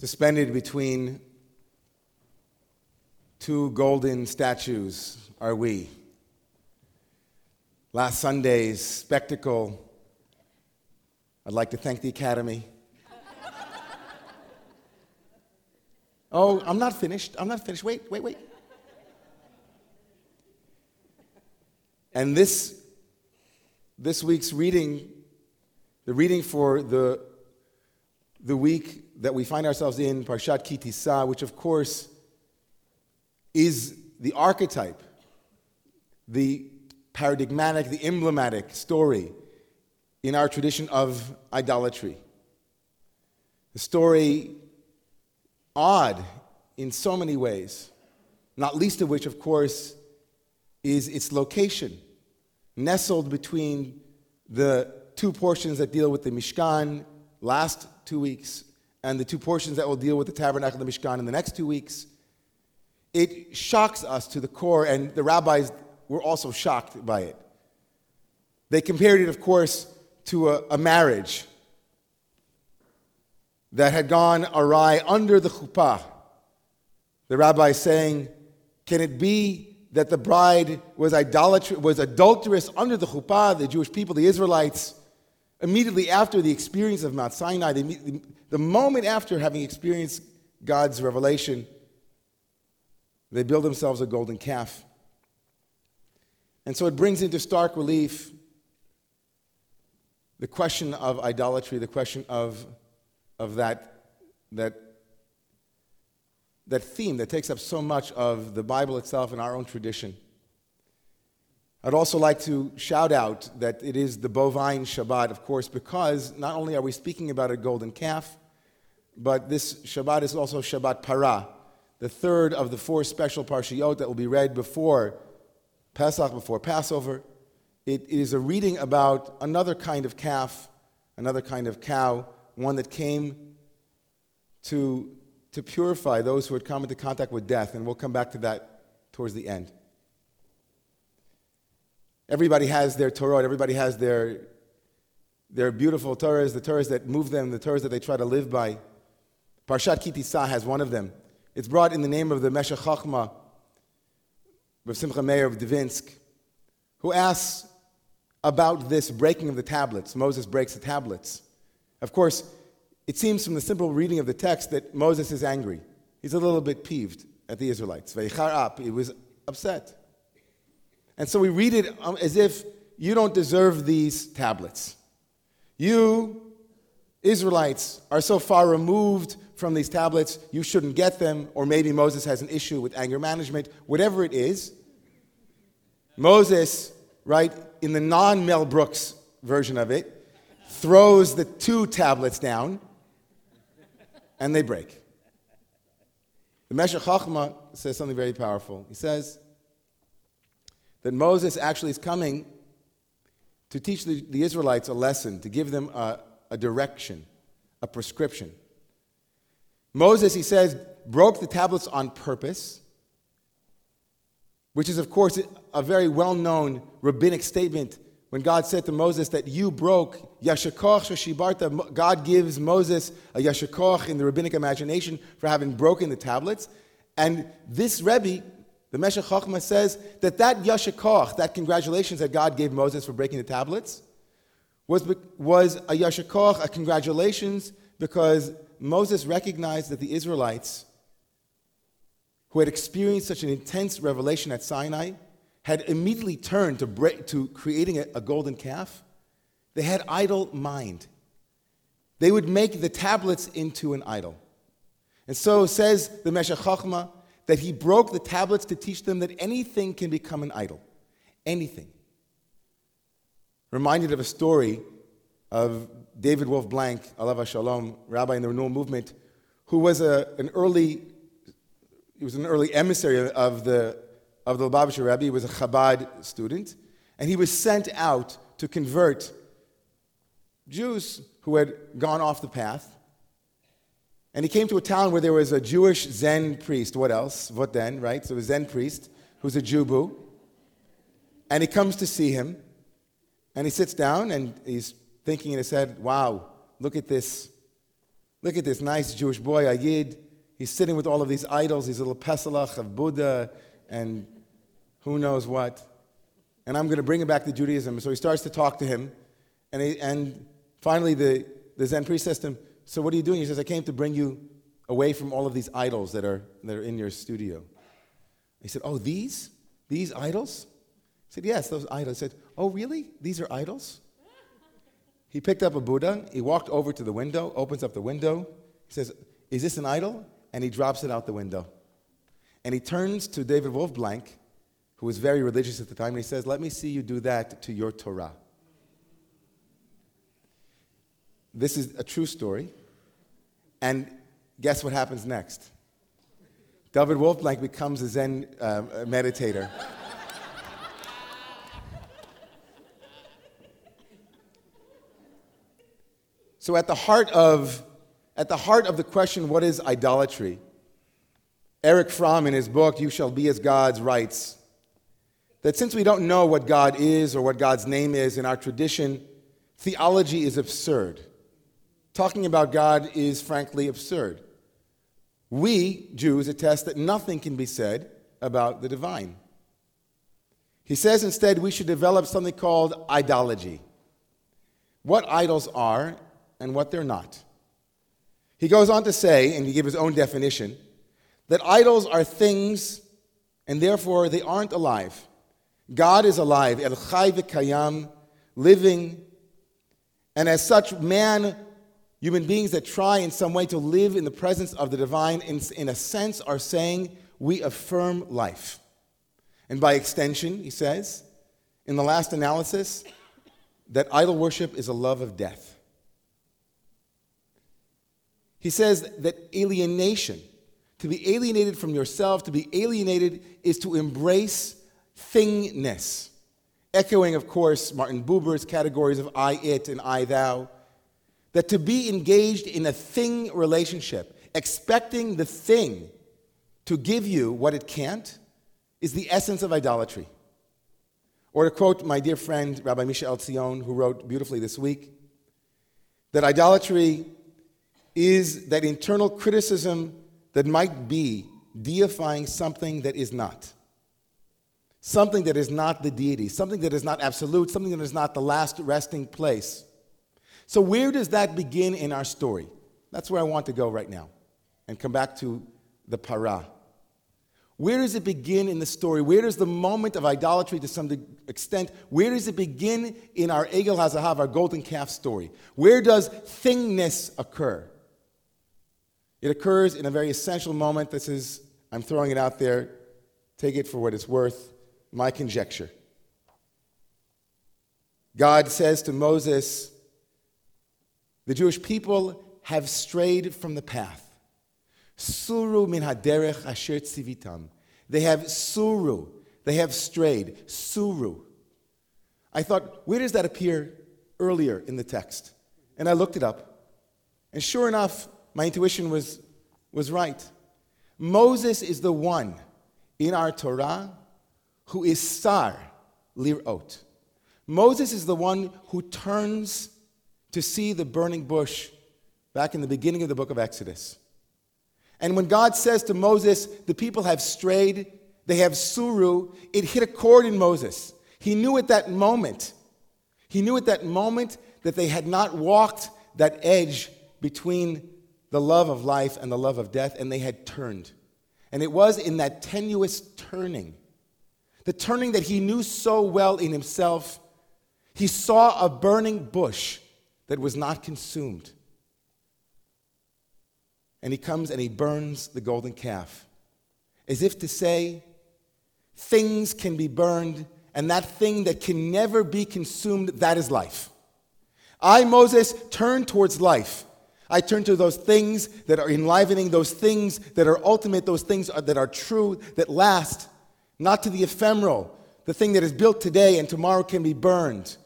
Suspended between two golden statues are we. Last Sunday's spectacle, I'd like to thank the Academy. oh, I'm not finished. I'm not finished. Wait, wait, wait. And this, this week's reading, the reading for the, the week that we find ourselves in, Parshat Ki Tisa, which of course is the archetype, the paradigmatic, the emblematic story in our tradition of idolatry. The story odd in so many ways, not least of which, of course, is its location, nestled between the two portions that deal with the Mishkan last two weeks and the two portions that will deal with the tabernacle and the Mishkan in the next two weeks, it shocks us to the core, and the rabbis were also shocked by it. They compared it, of course, to a, a marriage that had gone awry under the chuppah. The rabbi saying, Can it be that the bride was, idolatry, was adulterous under the chuppah, the Jewish people, the Israelites? Immediately after the experience of Mount Sinai, the, the moment after having experienced God's revelation, they build themselves a golden calf. And so it brings into stark relief the question of idolatry, the question of, of that, that, that theme that takes up so much of the Bible itself and our own tradition. I'd also like to shout out that it is the bovine Shabbat, of course, because not only are we speaking about a golden calf, but this Shabbat is also Shabbat Para, the third of the four special parshiyot that will be read before Pesach, before Passover. It is a reading about another kind of calf, another kind of cow, one that came to, to purify those who had come into contact with death, and we'll come back to that towards the end. Everybody has their Torah, everybody has their, their beautiful Torahs, the Torahs that move them, the Torahs that they try to live by. Parshat Ki Tisa has one of them. It's brought in the name of the Meshech Chachma, Rav Simcha Meir of Dvinsk, who asks about this breaking of the tablets. Moses breaks the tablets. Of course, it seems from the simple reading of the text that Moses is angry. He's a little bit peeved at the Israelites. He was upset. And so we read it um, as if you don't deserve these tablets. You, Israelites, are so far removed from these tablets, you shouldn't get them, or maybe Moses has an issue with anger management, whatever it is. Moses, right, in the non Mel Brooks version of it, throws the two tablets down and they break. The Meshech Chachma says something very powerful. He says, that Moses actually is coming to teach the, the Israelites a lesson, to give them a, a direction, a prescription. Moses, he says, broke the tablets on purpose, which is, of course, a very well known rabbinic statement when God said to Moses that you broke Yashakoch Shashibarta. God gives Moses a Yashakoch in the rabbinic imagination for having broken the tablets. And this Rebbe, the Meshech Chochmah says that that yashikoch, that congratulations that God gave Moses for breaking the tablets, was, was a yashikoch, a congratulations, because Moses recognized that the Israelites, who had experienced such an intense revelation at Sinai, had immediately turned to, to creating a, a golden calf. They had idle mind. They would make the tablets into an idol. And so says the Meshech Chochmah, that he broke the tablets to teach them that anything can become an idol. Anything. Reminded of a story of David Wolfe-Blank, Alav Shalom, rabbi in the renewal movement, who was a, an early, he was an early emissary of the, of the Lubavitcher Rebbe. He was a Chabad student, and he was sent out to convert Jews who had gone off the path and he came to a town where there was a Jewish Zen priest. What else? What then, right? So a Zen priest who's a Jubu. And he comes to see him. And he sits down and he's thinking in his head, wow, look at this. Look at this nice Jewish boy, Ayid. He's sitting with all of these idols, these little Pesalach of Buddha and who knows what. And I'm going to bring him back to Judaism. So he starts to talk to him. And, he, and finally, the, the Zen priest says to him, So what are you doing? He says, I came to bring you away from all of these idols that are, that are in your studio. He said, Oh, these? These idols? He said, Yes, those idols. He said, Oh, really? These are idols? He picked up a Buddha. He walked over to the window, opens up the window. He says, Is this an idol? And he drops it out the window. And he turns to David Wolfe-Blank, who was very religious at the time, and he says, Let me see you do that to your Torah. This is a true story. And guess what happens next? David Wolfe-Blank becomes a Zen uh, meditator. so at the heart of at the heart of the question, what is idolatry? Erich Fromm, in his book, You Shall Be as Gods, writes that since we don't know what God is or what God's name is in our tradition, theology is absurd. Talking about God is frankly absurd. We, Jews, attest that nothing can be said about the divine. He says instead we should develop something called idology what idols are and what they're not. He goes on to say, and he gives his own definition, that idols are things and therefore they aren't alive. God is alive, El Chai Kayam, living, and as such, man Human beings that try in some way to live in the presence of the divine, in, in a sense, are saying, We affirm life. And by extension, he says, in the last analysis, that idol worship is a love of death. He says that alienation, to be alienated from yourself, to be alienated, is to embrace thingness. Echoing, of course, Martin Buber's categories of I, it, and I, thou that to be engaged in a thing relationship, expecting the thing to give you what it can't, is the essence of idolatry. Or to quote my dear friend, Rabbi Mishael Zion, who wrote beautifully this week, that idolatry is that internal criticism that might be deifying something that is not. Something that is not the deity, something that is not absolute, something that is not the last resting place. So, where does that begin in our story? That's where I want to go right now and come back to the para. Where does it begin in the story? Where does the moment of idolatry to some extent, where does it begin in our Egel HaZahav, our golden calf story? Where does thingness occur? It occurs in a very essential moment. This is, I'm throwing it out there. Take it for what it's worth. My conjecture. God says to Moses, the Jewish people have strayed from the path. Suru min haderech asher tzivitam. They have suru. They have strayed. Suru. I thought, where does that appear earlier in the text? And I looked it up. And sure enough, my intuition was, was right. Moses is the one in our Torah who is sar lirot. Moses is the one who turns to see the burning bush back in the beginning of the book of Exodus. And when God says to Moses, the people have strayed, they have suru, it hit a chord in Moses. He knew at that moment, he knew at that moment that they had not walked that edge between the love of life and the love of death, and they had turned. And it was in that tenuous turning, the turning that he knew so well in himself, he saw a burning bush that was not consumed. And he comes and he burns the golden calf, as if to say, things can be burned, and that thing that can never be consumed, that is life. I, Moses, turn towards life. I turn to those things that are enlivening, those things that are ultimate, those things that are true, that last, not to the ephemeral, the thing that is built today and tomorrow can be burned.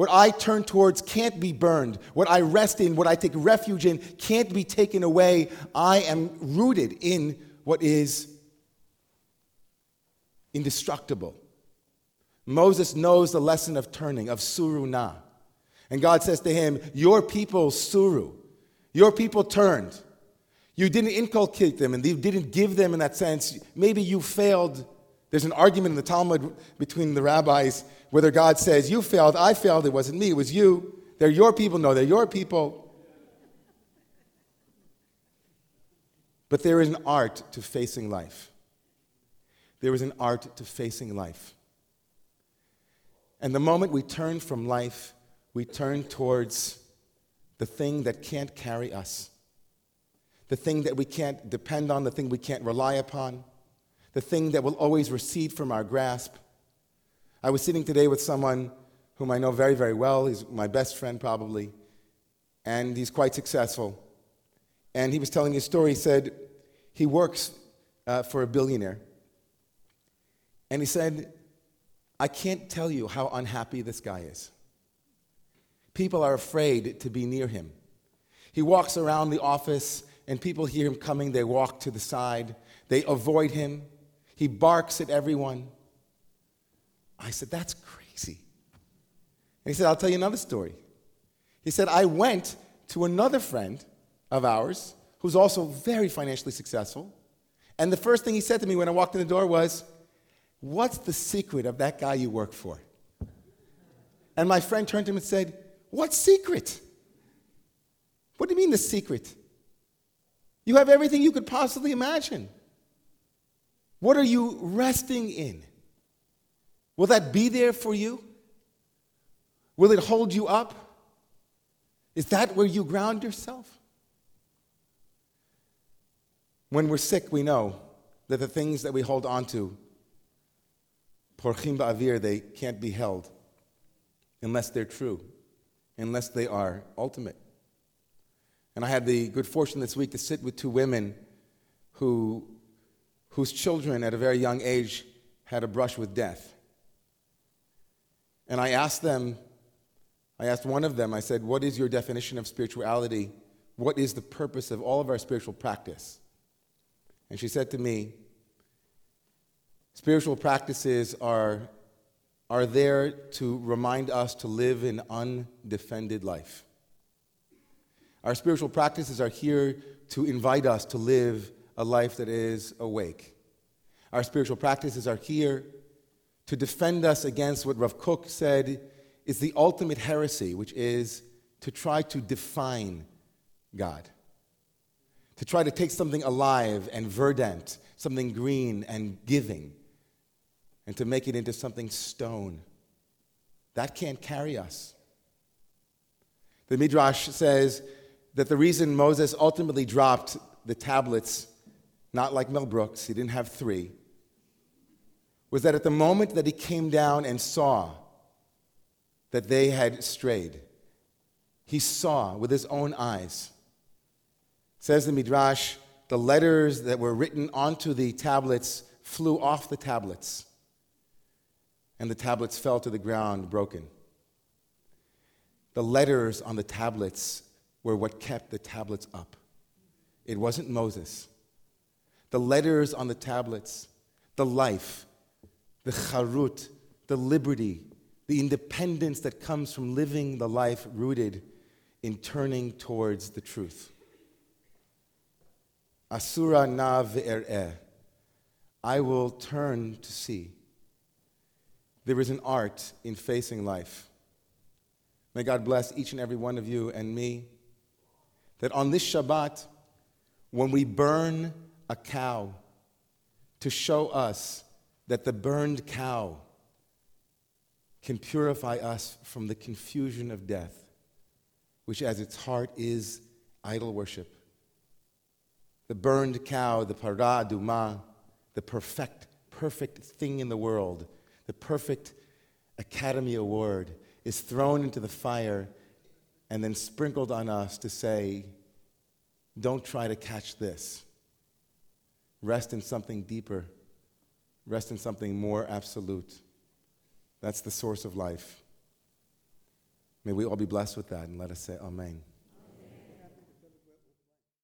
What I turn towards can't be burned. What I rest in, what I take refuge in, can't be taken away. I am rooted in what is indestructible. Moses knows the lesson of turning, of suruna. And God says to him, Your people, suru. Your people turned. You didn't inculcate them and you didn't give them in that sense. Maybe you failed. There's an argument in the Talmud between the rabbis whether God says, You failed, I failed, it wasn't me, it was you. They're your people. No, they're your people. But there is an art to facing life. There is an art to facing life. And the moment we turn from life, we turn towards the thing that can't carry us, the thing that we can't depend on, the thing we can't rely upon, the thing that will always recede from our grasp. I was sitting today with someone whom I know very, very well. He's my best friend, probably, and he's quite successful. And he was telling his story. He said he works uh, for a billionaire. And he said, I can't tell you how unhappy this guy is. People are afraid to be near him. He walks around the office, and people hear him coming. They walk to the side, they avoid him. He barks at everyone. I said, That's crazy. And he said, I'll tell you another story. He said, I went to another friend of ours who's also very financially successful. And the first thing he said to me when I walked in the door was, What's the secret of that guy you work for? And my friend turned to him and said, What secret? What do you mean the secret? You have everything you could possibly imagine. What are you resting in? Will that be there for you? Will it hold you up? Is that where you ground yourself? When we're sick, we know that the things that we hold on to, porchim ba'avir, they can't be held unless they're true, unless they are ultimate. And I had the good fortune this week to sit with two women who, whose children at a very young age had a brush with death. And I asked them, I asked one of them, I said, What is your definition of spirituality? What is the purpose of all of our spiritual practice? And she said to me, Spiritual practices are, are there to remind us to live an undefended life. Our spiritual practices are here to invite us to live a life that is awake. Our spiritual practices are here to defend us against what Rav Kook said is the ultimate heresy, which is to try to define God to try to take something alive and verdant, something green and giving, and to make it into something stone. That can't carry us. The Midrash says that the reason Moses ultimately dropped the tablets, not like Mel Brooks, he didn't have three, was that at the moment that he came down and saw that they had strayed, he saw with his own eyes Says the Midrash, the letters that were written onto the tablets flew off the tablets, and the tablets fell to the ground broken. The letters on the tablets were what kept the tablets up. It wasn't Moses. The letters on the tablets, the life, the charut, the liberty, the independence that comes from living the life rooted in turning towards the truth. Asura na ve'er'eh. I will turn to see. There is an art in facing life. May God bless each and every one of you and me that on this Shabbat, when we burn a cow to show us that the burned cow can purify us from the confusion of death, which as its heart is idol worship the burned cow, the parah adumah, the perfect, perfect thing in the world, the perfect Academy Award, is thrown into the fire and then sprinkled on us to say, don't try to catch this. Rest in something deeper. Rest in something more absolute. That's the source of life. May we all be blessed with that and let us say, Amen.